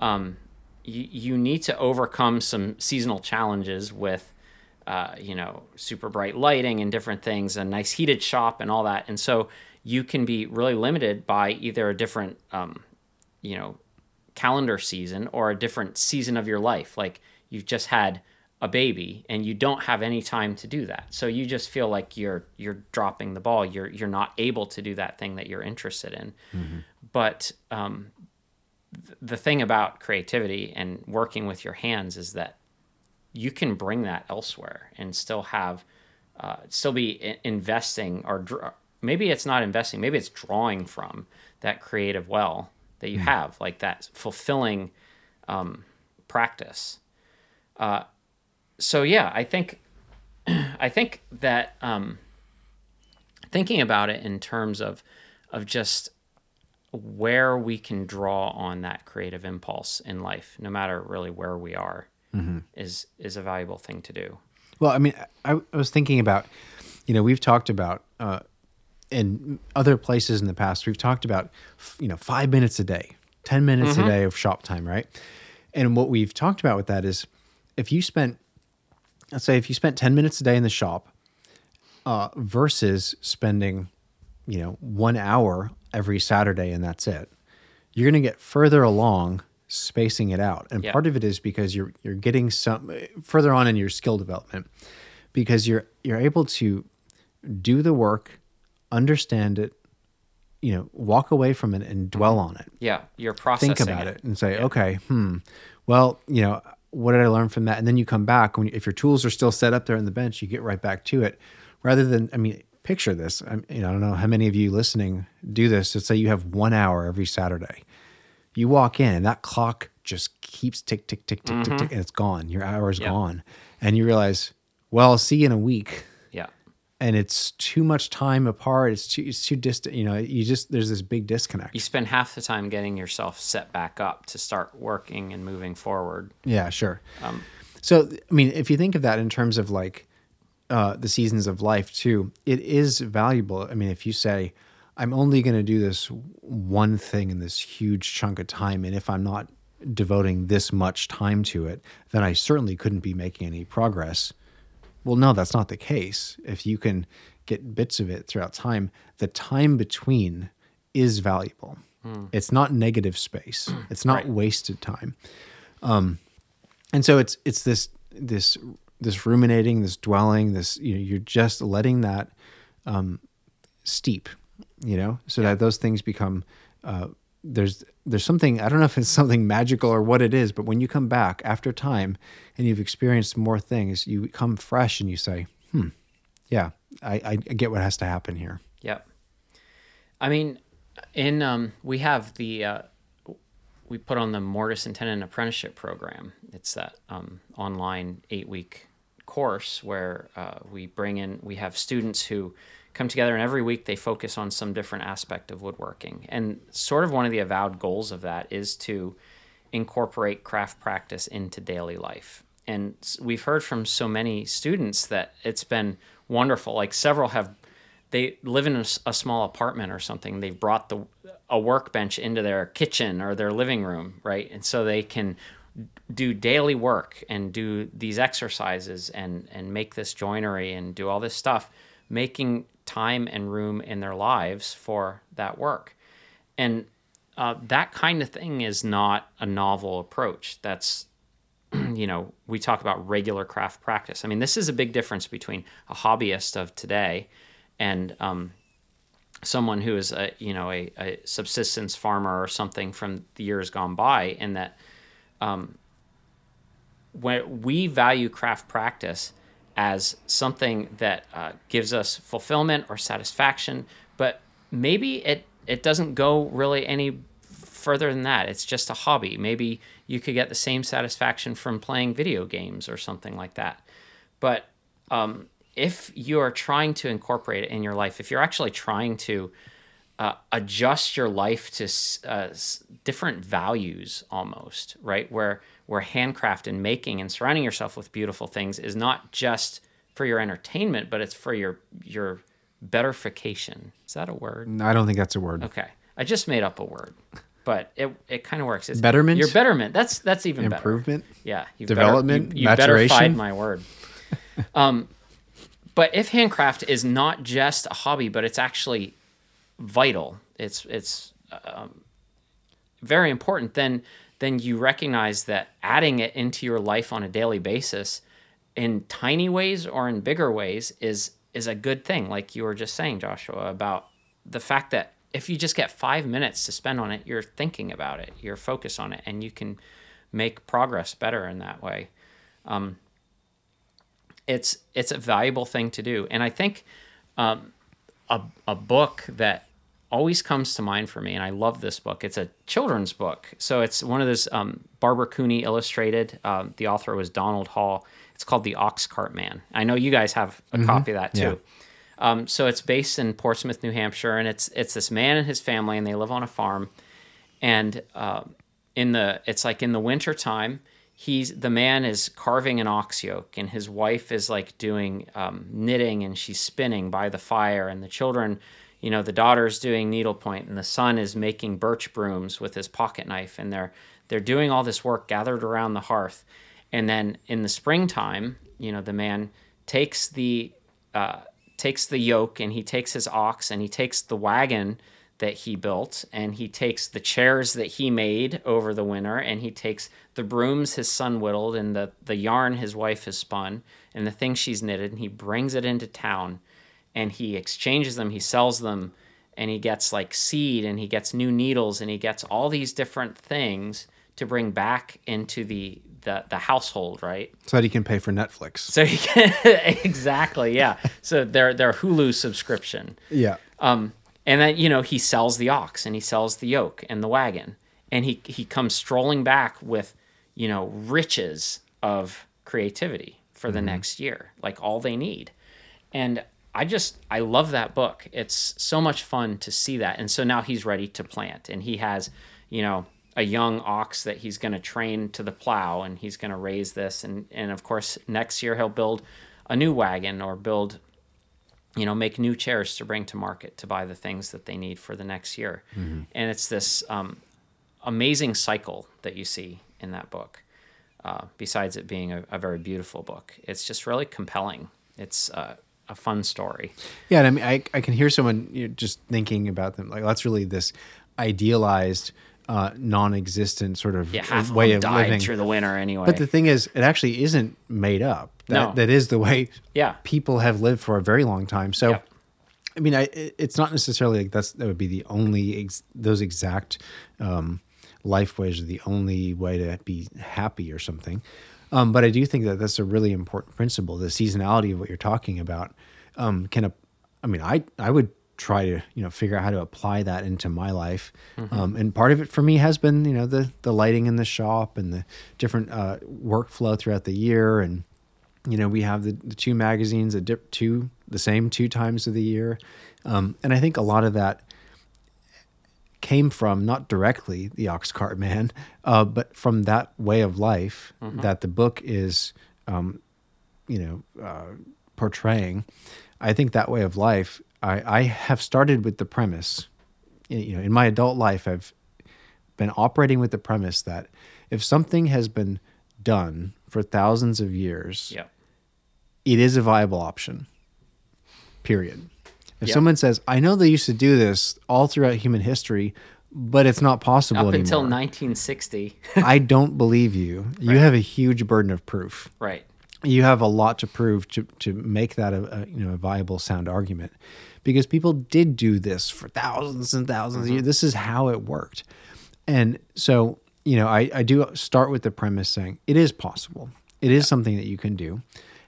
um, you, you need to overcome some seasonal challenges with uh, you know super bright lighting and different things a nice heated shop and all that. And so you can be really limited by either a different um, you know calendar season or a different season of your life. Like you've just had a baby and you don't have any time to do that. So you just feel like you're you're dropping the ball. You're you're not able to do that thing that you're interested in. Mm-hmm. but um, th- the thing about creativity and working with your hands is that you can bring that elsewhere and still have uh, still be investing or dr- maybe it's not investing maybe it's drawing from that creative well that you mm. have like that fulfilling um, practice uh, so yeah i think i think that um, thinking about it in terms of of just where we can draw on that creative impulse in life no matter really where we are mm-hmm. is is a valuable thing to do. Well, I mean, I, I was thinking about, you know, we've talked about uh, in other places in the past, we've talked about, you know, five minutes a day, ten minutes mm-hmm. a day of shop time, right? And what we've talked about with that is, if you spent, let's say, if you spent ten minutes a day in the shop, uh, versus spending, you know, one hour every Saturday and that's it, you're going to get further along spacing it out. And part of it is because you're you're getting some further on in your skill development because you're you're able to do the work, understand it, you know, walk away from it and dwell on it. Yeah, you're processing. Think about it, it and say, yeah. okay, hmm, well, you know, what did I learn from that? And then you come back when if your tools are still set up there on the bench, you get right back to it, rather than I mean, picture this. I, you know, I don't know how many of you listening do this. Let's say you have one hour every Saturday you walk in and that clock just keeps tick, tick, tick, tick, mm-hmm. tick, tick, and it's gone. Your hour is gone. And you realize, well, I'll see you in a week. Yeah. And it's too much time apart. It's too, it's too distant. You know, you just, there's this big disconnect. You spend half the time getting yourself set back up to start working and moving forward. Yeah, sure. Um, so, I mean, if you think of that in terms of like uh, the seasons of life too, it is valuable. I mean, if you say, I'm only going to do this one thing in this huge chunk of time. And if I'm not devoting this much time to it, then I certainly couldn't be making any progress. Well, no, that's not the case. If you can get bits of it throughout time, the time between is valuable. Mm. It's not negative space. It's not right. wasted time. Um, and so it's it's this this this ruminating, this dwelling, this you know, you're just letting that um, steep you know, so yeah. that those things become uh, there's there's something I don't know if it's something magical or what it is, but when you come back after time and you've experienced more things, you come fresh and you say, "Hmm, yeah, I, I get what has to happen here." Yep. I mean, in um, we have the uh, we put on the Mortise and Tenon Apprenticeship Program. It's that um, online eight week course where uh, we bring in we have students who come together and every week they focus on some different aspect of woodworking. And sort of one of the avowed goals of that is to incorporate craft practice into daily life. And we've heard from so many students that it's been wonderful. Like several have, they live in a, a small apartment or something. They've brought the a workbench into their kitchen or their living room, right? And so they can do daily work and do these exercises and and make this joinery and do all this stuff, making time and room in their lives for that work. And uh, that kind of thing is not a novel approach. That's, you know, we talk about regular craft practice. I mean, this is a big difference between a hobbyist of today and um, someone who is a, you know, a, a, subsistence farmer or something from the years gone by, in that um, when we value craft practice as something that uh, gives us fulfillment or satisfaction, but maybe it it doesn't go really any further than that. It's just a hobby. Maybe you could get the same satisfaction from playing video games or something like that. But um, if you are trying to incorporate it in your life, if you're actually trying to uh, adjust your life to uh, different values almost right where where handcraft and making and surrounding yourself with beautiful things is not just for your entertainment but it's for your your betterification. Is that a word? I don't think that's a word. Okay. I just made up a word but it, it kind of works. It's betterment? Your betterment. That's that's even improvement? Better. yeah. Development better, you, you maturation? my word. Um but if handcraft is not just a hobby but it's actually vital. It's it's um, very important. Then then you recognize that adding it into your life on a daily basis, in tiny ways or in bigger ways, is is a good thing. Like you were just saying, Joshua, about the fact that if you just get five minutes to spend on it, you're thinking about it, you're focused on it, and you can make progress better in that way. Um, it's it's a valuable thing to do, and I think um, a a book that always comes to mind for me, and I love this book. It's a children's book, so it's one of those um, Barbara Cooney illustrated. Um, the author was Donald Hall. It's called The Ox Cart Man. I know you guys have a mm-hmm. copy of that too. Yeah. Um, so it's based in Portsmouth, New Hampshire, and it's it's this man and his family, and they live on a farm. And uh, in the it's like in the winter time, he's the man is carving an ox yoke, and his wife is like doing um, knitting, and she's spinning by the fire, and the children you know the daughter's doing needlepoint and the son is making birch brooms with his pocket knife and they're they're doing all this work gathered around the hearth. And then in the springtime you know the man takes the uh, takes the yoke and he takes his ox and he takes the wagon that he built and he takes the chairs that he made over the winter and he takes the brooms his son whittled and the, the yarn his wife has spun and the things she's knitted and he brings it into town and he exchanges them, he sells them, and he gets like seed and he gets new needles and he gets all these different things to bring back into the the, the household, right? So that he can pay for Netflix. So he can exactly, yeah. so their their Hulu subscription. Yeah. Um, and then you know he sells the ox and he sells the yoke and the wagon, and he he comes strolling back with you know riches of creativity for the mm-hmm. next year, like all they need. And I just I love that book. It's so much fun to see that. And so now he's ready to plant and he has, you know, a young ox that he's going to train to the plow and he's going to raise this and and of course next year he'll build a new wagon or build you know make new chairs to bring to market to buy the things that they need for the next year. Mm-hmm. And it's this um, amazing cycle that you see in that book. Uh, besides it being a, a, very beautiful book, it's just really compelling. It's uh, a fun story. Yeah, and I mean, I, I can hear someone you know, just thinking about them like that's really this idealized, uh, non-existent sort of yeah, half way of, of living through the winter anyway. But the thing is, it actually isn't made up. That, no. that is the way yeah. people have lived for a very long time. So. Yeah. I mean, I, it's not necessarily like that's that would be the only ex, those exact um, life ways are the only way to be happy or something. Um, but I do think that that's a really important principle. The seasonality of what you're talking about um, can, I mean, I I would try to you know figure out how to apply that into my life. Mm-hmm. Um, and part of it for me has been you know the the lighting in the shop and the different uh, workflow throughout the year. And you know we have the, the two magazines, a dip two the same two times of the year. Um, and I think a lot of that came from not directly the ox cart man, uh, but from that way of life mm-hmm. that the book is, um, you know, uh, portraying. I think that way of life. I, I have started with the premise, you know, in my adult life, I've been operating with the premise that if something has been done for thousands of years, yeah. it is a viable option. Period. If yep. someone says, "I know they used to do this all throughout human history, but it's not possible up anymore. until 1960," I don't believe you. You right. have a huge burden of proof. Right. You have a lot to prove to to make that a, a you know a viable sound argument, because people did do this for thousands and 1000s mm-hmm. of years. This is how it worked, and so you know I I do start with the premise saying it is possible. It is yeah. something that you can do,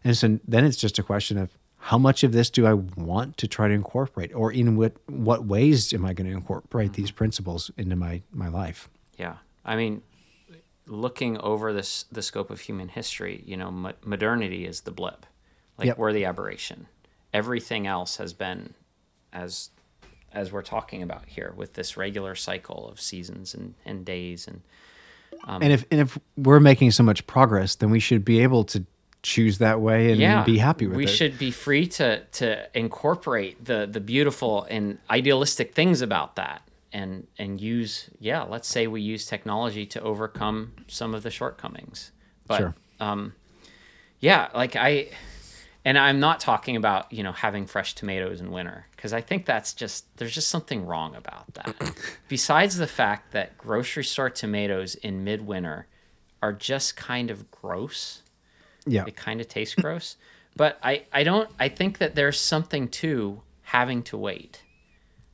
and so then it's just a question of how much of this do I want to try to incorporate, or in what what ways am I going to incorporate these mm-hmm. principles into my my life? Yeah, I mean, looking over this the scope of human history, you know, mo- modernity is the blip. Like Yep. we're the aberration. Everything else has been as as we're talking about here with this regular cycle of seasons and, and days and um, and if and if we're making so much progress, then we should be able to choose that way and yeah, be happy with we it. We should be free to to incorporate the the beautiful and idealistic things about that and and use yeah let's say we use technology to overcome some of the shortcomings but Sure. um yeah like i and i'm not talking about you know having fresh tomatoes in winter because i think that's just there's just something wrong about that besides the fact that grocery store tomatoes in midwinter are just kind of gross Yeah. it kind of tastes gross. But I, I don't I think that there's something to having to wait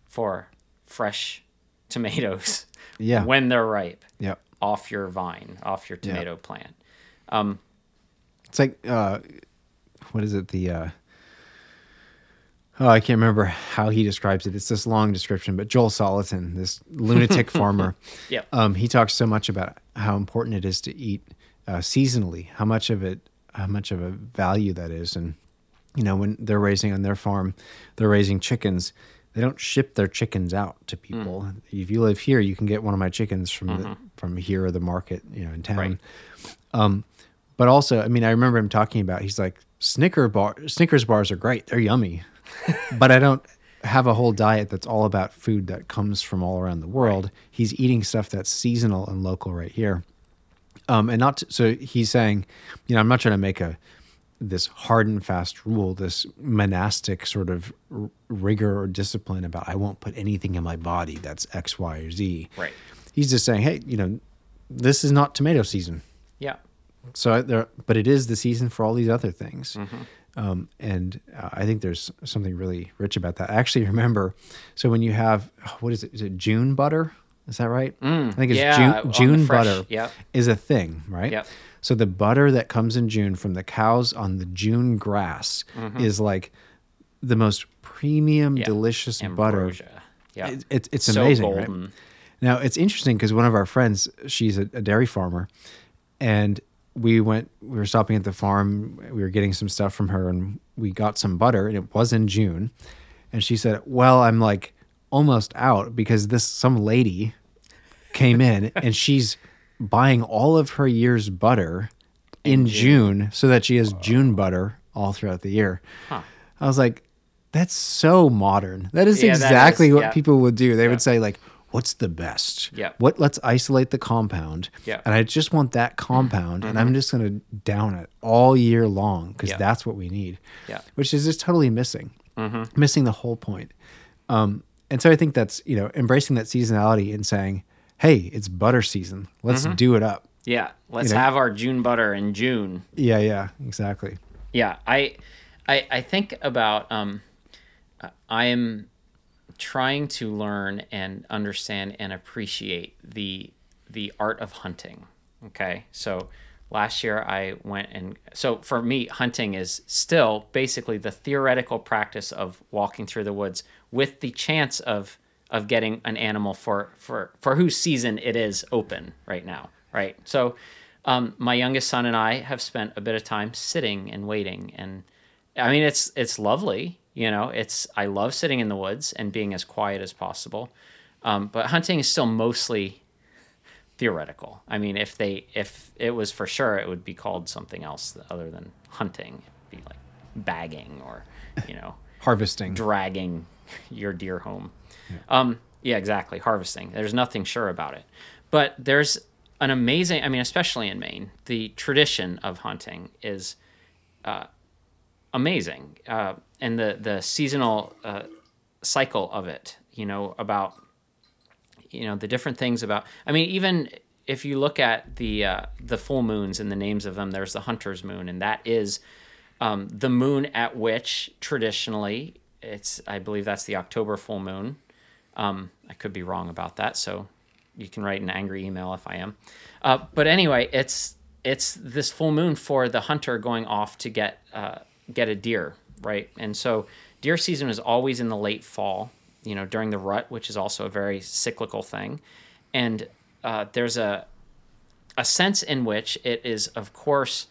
for fresh tomatoes Yeah. when they're ripe Yeah. off your vine, off your tomato plant. It's like uh what is it? The uh Oh, I can't remember how he describes it. It's this long description, but Joel Salatin, this lunatic farmer, Yep. um, he talks so much about how important it is to eat uh, seasonally, how much of it, how much of a value that is. And, you know, when they're raising on their farm, they're raising chickens. They don't ship their chickens out to people. Mm. If you live here, you can get one of my chickens from the, mm-hmm. from here or the market, you know, in town. Right. Um, but also, I mean, I remember him talking about. He's like, Snicker bar, Snickers bars are great. They're yummy, but I don't have a whole diet that's all about food that comes from all around the world. He's eating stuff that's seasonal and local right here. Um, and not to, so he's saying, you know, I'm not trying to make a this hard and fast rule, this monastic sort of r- rigor or discipline about I won't put anything in my body that's X, Y, or Z. Right. He's just saying, hey, you know, this is not tomato season. Yeah. So there, but it is the season for all these other things, Mm-hmm. um, and uh, I think there's something really rich about that. I actually remember. So when you have what is it? Is it June butter? Is that right? Mm, I think it's yeah, June, June fresh- butter. yep. is a thing, right? Yep. So the butter that comes in June from the cows on the June grass is like the most premium, Mm-hmm. Yeah. delicious butter. Yeah. It, it's it's So amazing, golden. right? Now it's interesting because one of our friends, she's a, a dairy farmer, and we went. We were stopping at the farm. We were getting some stuff from her, and we got some butter, and it was in June. And she said, "Well, I'm like almost out because this some lady came in, and she's buying all of her year's butter in, June. so that she has June butter all throughout the year." Huh. I was like, that's so modern. That is Yeah, exactly is, what yeah. people would do. They Yeah. would say like, what's the best? Yeah. What let's isolate the compound. Yeah. And I just want that compound and I'm just going to down it all year long because that's what we need. Yeah. Which is just totally missing. Missing the whole point. Um, and so I think that's, you know, embracing that seasonality and saying, hey, it's butter season. Let's do it up. Yeah. Let's know- have our June butter in June. Yeah, yeah, exactly. yeah i i i think about um i am trying to learn and understand and appreciate the the art of hunting okay so last year i went and so for me hunting is still basically the theoretical practice of walking through the woods with the chance of of getting an animal for for for whose season it is open right now right so um, my youngest son and I have spent a bit of time sitting and waiting, and I mean it's it's lovely. You know, it's I love sitting in the woods and being as quiet as possible. Um, but hunting is still mostly theoretical. I mean, if they if it was for sure, it would be called something else other than hunting. It'd be like bagging or you know Harvesting. dragging your deer home. Um, yeah, exactly. Harvesting. There's nothing sure about it. But there's an amazing, I mean, especially in Maine, the tradition of hunting is uh, amazing. Uh, and the, the seasonal uh, cycle of it, you know, about, you know, the different things about, I mean, even if you look at the, uh, the full moons and the names of them, there's the hunter's moon, and that is um, the moon at which traditionally it's i believe that's the october full moon. Um, i could be wrong about that so you can write an angry email if i am. Uh, but anyway it's it's this full moon for the hunter going off to get uh, get a deer right? And so deer season is always in the late fall you know during the rut which is also a very cyclical thing. And uh, there's a a sense in which it is of course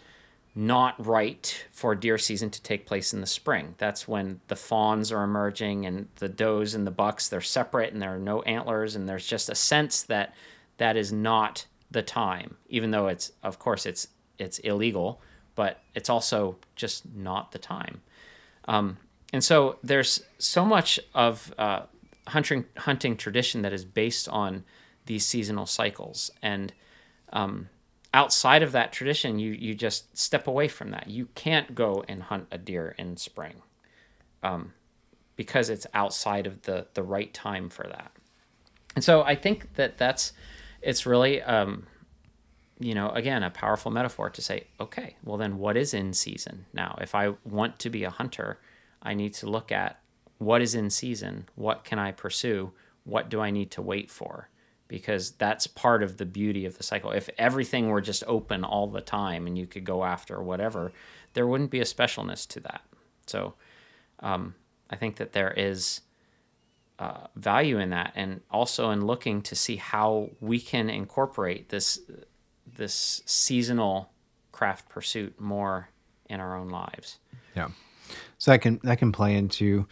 not right for deer season to take place in the spring. That's when the fawns are emerging and the does and the bucks they're separate and there are no antlers and there's just a sense that that is not the time, even though it's of course it's it's illegal, but it's also just not the time. Um, and so there's so much of uh, hunting hunting tradition that is based on these seasonal cycles and um, outside of that tradition, you you just step away from that. You can't go and hunt a deer in spring, um, because it's outside of the the right time for that. And so I think that that's it's really um, you know again a powerful metaphor to say okay well then what is in season now if i want to be a hunter i need to look at what is in season what can i pursue what do i need to wait for because that's part of the beauty of the cycle. If everything were just open all the time and you could go after whatever, there wouldn't be a specialness to that. So um, I think that there is uh, value in that, and also in looking to see how we can incorporate this this seasonal craft pursuit more in our own lives. Yeah, so that can that can play into,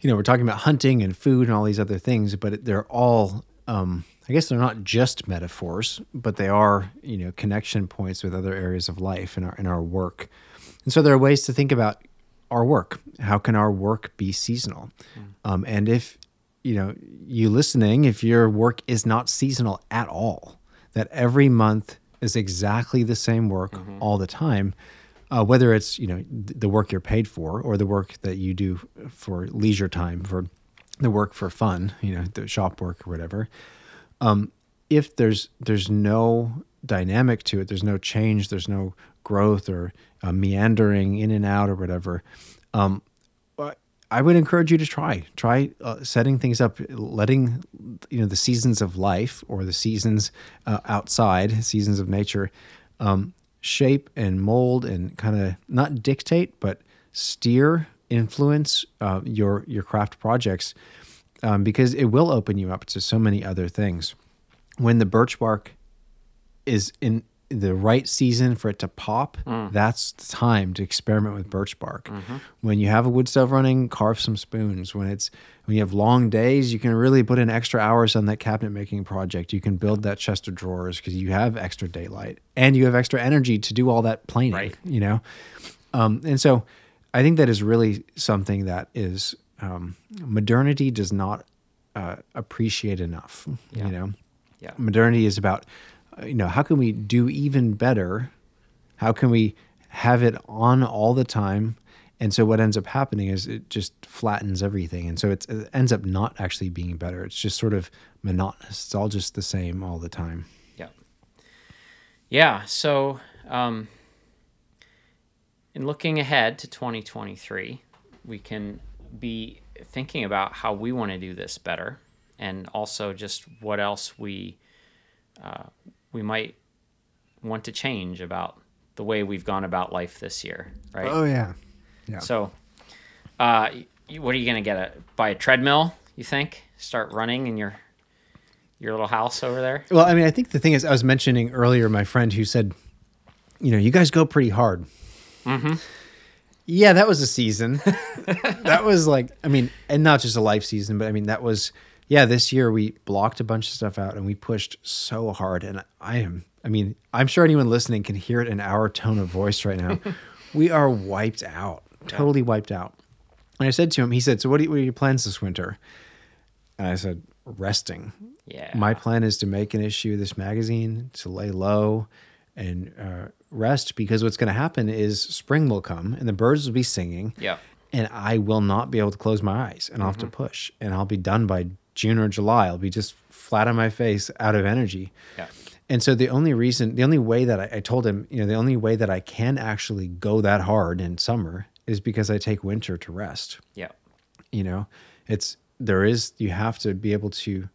you know, we're talking about hunting and food and all these other things, but they're all um, I guess they're not just metaphors, but they are, you know, connection points with other areas of life in our in our work. And so there are ways to think about our work. How can our work be seasonal? Mm. Um, and if you know you listening, if your work is not seasonal at all, that every month is exactly the same work mm-hmm. all the time, uh, whether it's you know the work you're paid for or the work that you do for leisure time for the work for fun, you know, the shop work or whatever. Um, if there's there's no dynamic to it, there's no change, there's no growth or uh, meandering in and out or whatever. Um, I would encourage you to try try uh, setting things up, letting you know the seasons of life or the seasons uh, outside, seasons of nature, um, shape and mold and kind of not dictate but steer influence uh, your your craft projects um, because it will open you up to so many other things. When the birch bark is in the right season for it to pop, mm. that's the time to experiment with birch bark. Mm-hmm. When you have a wood stove running, carve some spoons. When it's when you have long days, you can really put in extra hours on that cabinet making project. You can build that chest of drawers because you have extra daylight and you have extra energy to do all that planing. Right. You know, um, and so I think that is really something that is um, modernity does not uh, appreciate enough. Yeah. You know, yeah. modernity is about you know how can we do even better? How can we have it on all the time? And so what ends up happening is it just flattens everything, and so it ends up not actually being better. It's just sort of monotonous. It's all just the same all the time. Yeah. Yeah. So. Um, in looking ahead to 2023, we can be thinking about how we want to do this better, and also just what else we uh, we might want to change about the way we've gone about life this year, right? Oh yeah, yeah. So, uh, what are you gonna get? A buy a treadmill? You think? Start running in your your little house over there? Well, I mean, I think the thing is, I was mentioning earlier my friend who said, you know, you guys go pretty hard. Mm-hmm. Yeah, that was a season. that was like, I mean, and not just a life season, but I mean, that was, yeah, this year we blocked a bunch of stuff out and we pushed so hard. And I am, I mean, I'm sure anyone listening can hear it in our tone of voice right now. we are wiped out, totally wiped out. And I said to him, he said, So what are, what are your plans this winter? And I said, Resting. Yeah. My plan is to make an issue of this magazine, to lay low and uh, rest because what's going to happen is spring will come and the birds will be singing. Yeah. And I will not be able to close my eyes and I'll have to mm-hmm. push and I'll be done by June or July. I'll be just flat on my face, out of energy. Yeah. And so the only reason, the only way that I, I told him, you know, the only way that I can actually go that hard in summer is because I take winter to rest. Yeah. You know, it's, there is, you have to be able to,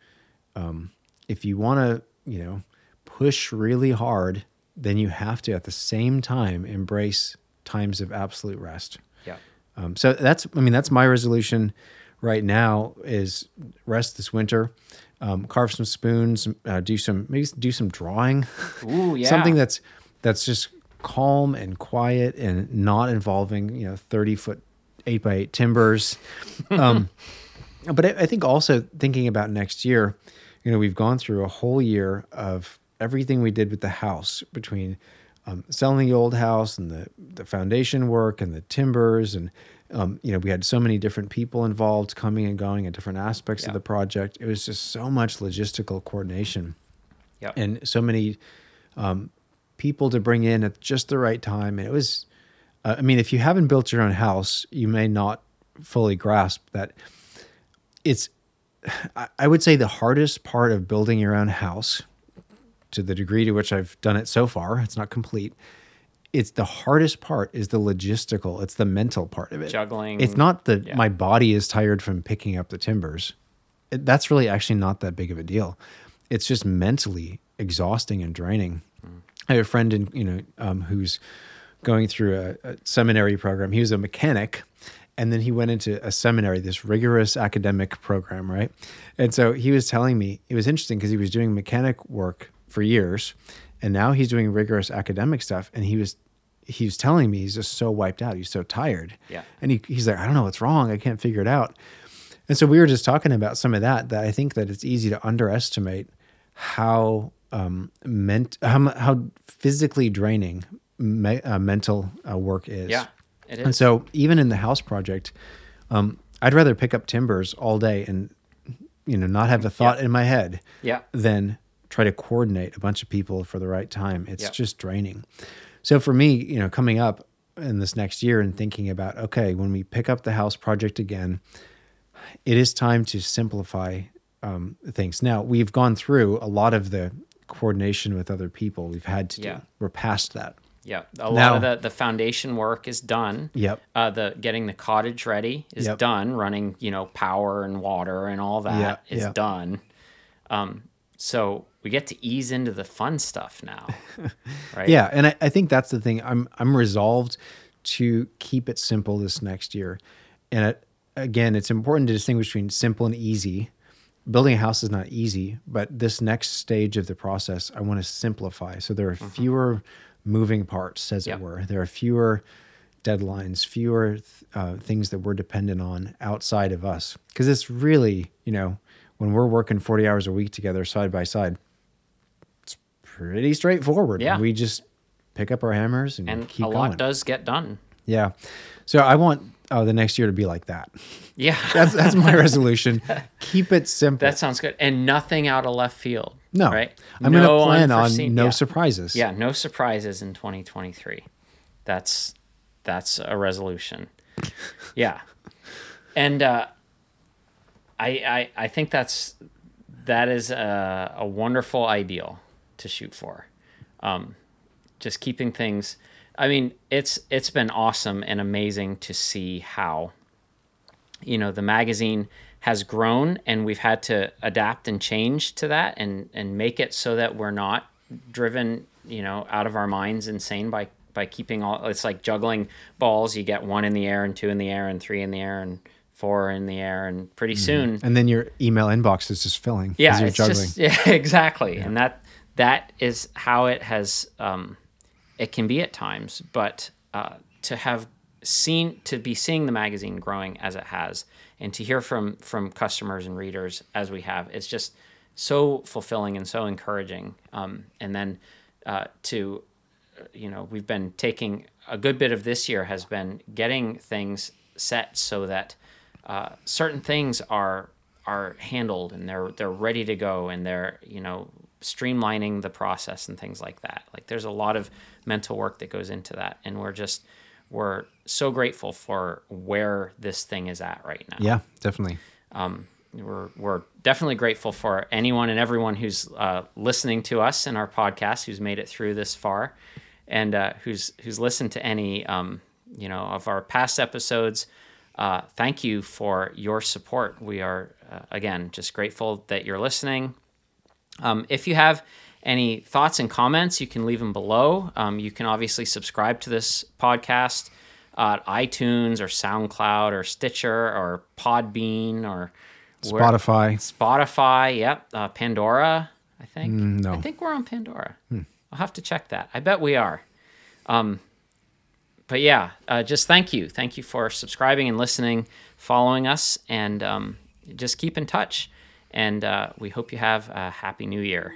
um, if you want to, you know, push really hard then you have to at the same time embrace times of absolute rest. Yeah. Um, so that's, I mean, that's my resolution right now is rest this winter, um, carve some spoons, uh, do some, maybe do some drawing. Ooh, yeah. Something that's, that's just calm and quiet and not involving you know 30 foot 8 by 8 timbers um, but I, I think also thinking about next year you know we've gone through a whole year of everything we did with the house between um, selling the old house and the, the foundation work and the timbers and um, you know we had so many different people involved coming and going at different aspects Yeah. of the project it was just so much logistical coordination Yep. and so many um, people to bring in at just the right time. And it was, uh, I mean, if you haven't built your own house, you may not fully grasp that it's, I would say the hardest part of building your own house, to the degree to which I've done it so far, it's not complete. It's the hardest part is the logistical. It's the mental part of it. Juggling. It's not the Yeah. my body is tired from picking up the timbers. It, that's really actually not that big of a deal. It's just mentally exhausting and draining. I have a friend in you know um, who's going through a, a seminary program. He was a mechanic, and then he went into a seminary, this rigorous academic program, right? And so he was telling me it was interesting because he was doing mechanic work for years, and now he's doing rigorous academic stuff. And he was he was telling me he's just so wiped out. He's so tired. Yeah. And he, he's like, I don't know what's wrong. I can't figure it out. And so we were just talking about some of that. That I think that it's easy to underestimate how um, ment how, how physically draining me, uh, mental uh, work is. Yeah, it is. And so even in the house project, um, I'd rather pick up timbers all day and you know not have a thought in my head Yeah. than try to coordinate a bunch of people for the right time. It's Yep. just draining. So for me, you know, coming up in this next year and thinking about okay, when we pick up the house project again, it is time to simplify um, things. Now we've gone through a lot of the coordination with other people. We've had to Yeah. do. We're past that. Yeah, a Now- lot of the, the foundation work is done. Yep. Uh, the getting the cottage ready is Yep. done. Running, you know, power and water and all that is Yeah, yeah. done. Um, so we get to ease into the fun stuff now, right? Yeah, and I, I think that's the thing. I'm I'm resolved to keep it simple this next year, and it, again, it's important to distinguish between simple and easy. Building a house is not easy, but this next stage of the process, I want to simplify. So there are fewer moving parts, as Mm-hmm. Yep. it were. There are fewer deadlines, fewer uh, things that we're dependent on outside of us. Because it's really, you know, when we're working 40 hours a week together side by side, it's pretty straightforward. Yeah. We just pick up our hammers and, and keep a going. lot does get done. Yeah. So I want uh, the next year to be like that. Yeah, That's that's my resolution. Keep it simple. that sounds good. And nothing out of left field. no, right? I'm No to plan on no yeah. surprises. Yeah, no surprises in 2023. That's that's a resolution. Yeah, and uh, I, I I think that's that is a, a wonderful ideal to shoot for. Um, just keeping things. I mean, it's it's been awesome and amazing to see how you know the magazine has grown and we've had to adapt and change to that and and make it so that we're not driven you know out of our minds insane by by keeping all it's like juggling balls you get one in the air and two in the air and three in the air and four in the air and pretty soon And then your email inbox is just filling. yeah, you're it's juggling. just yeah, exactly, and that that is how it has. Um, it can be at times, but uh, to have seen to be seeing the magazine growing as it has, and to hear from from customers and readers as we have, it's just so fulfilling and so encouraging. Um, and then uh, to you know we've been taking a good bit of this year has been getting things set so that uh, certain things are are handled and they're they're ready to go and they're you know streamlining the process and things like that like there's a lot of mental work that goes into that and we're just we're so grateful for where this thing is at right now yeah, definitely. we're, we're definitely grateful for anyone and everyone who's uh, listening to us in our podcast, who's made it through this far, and uh, who's who's listened to any um, you know of our past episodes. Uh, thank you for your support. We are uh, again just grateful that you're listening. Um, if you have any thoughts and comments, you can leave them below. Um, you can obviously subscribe to this podcast at iTunes or SoundCloud or Stitcher or Podbean or Spotify. Spotify, yep. Uh, Pandora, I think. no. I think we're on Pandora. I'll have to check that. I bet we are. Um, but yeah, uh, just thank you. Thank you for subscribing and listening, following us, and um, just keep in touch. And uh, we hope you have a happy new year.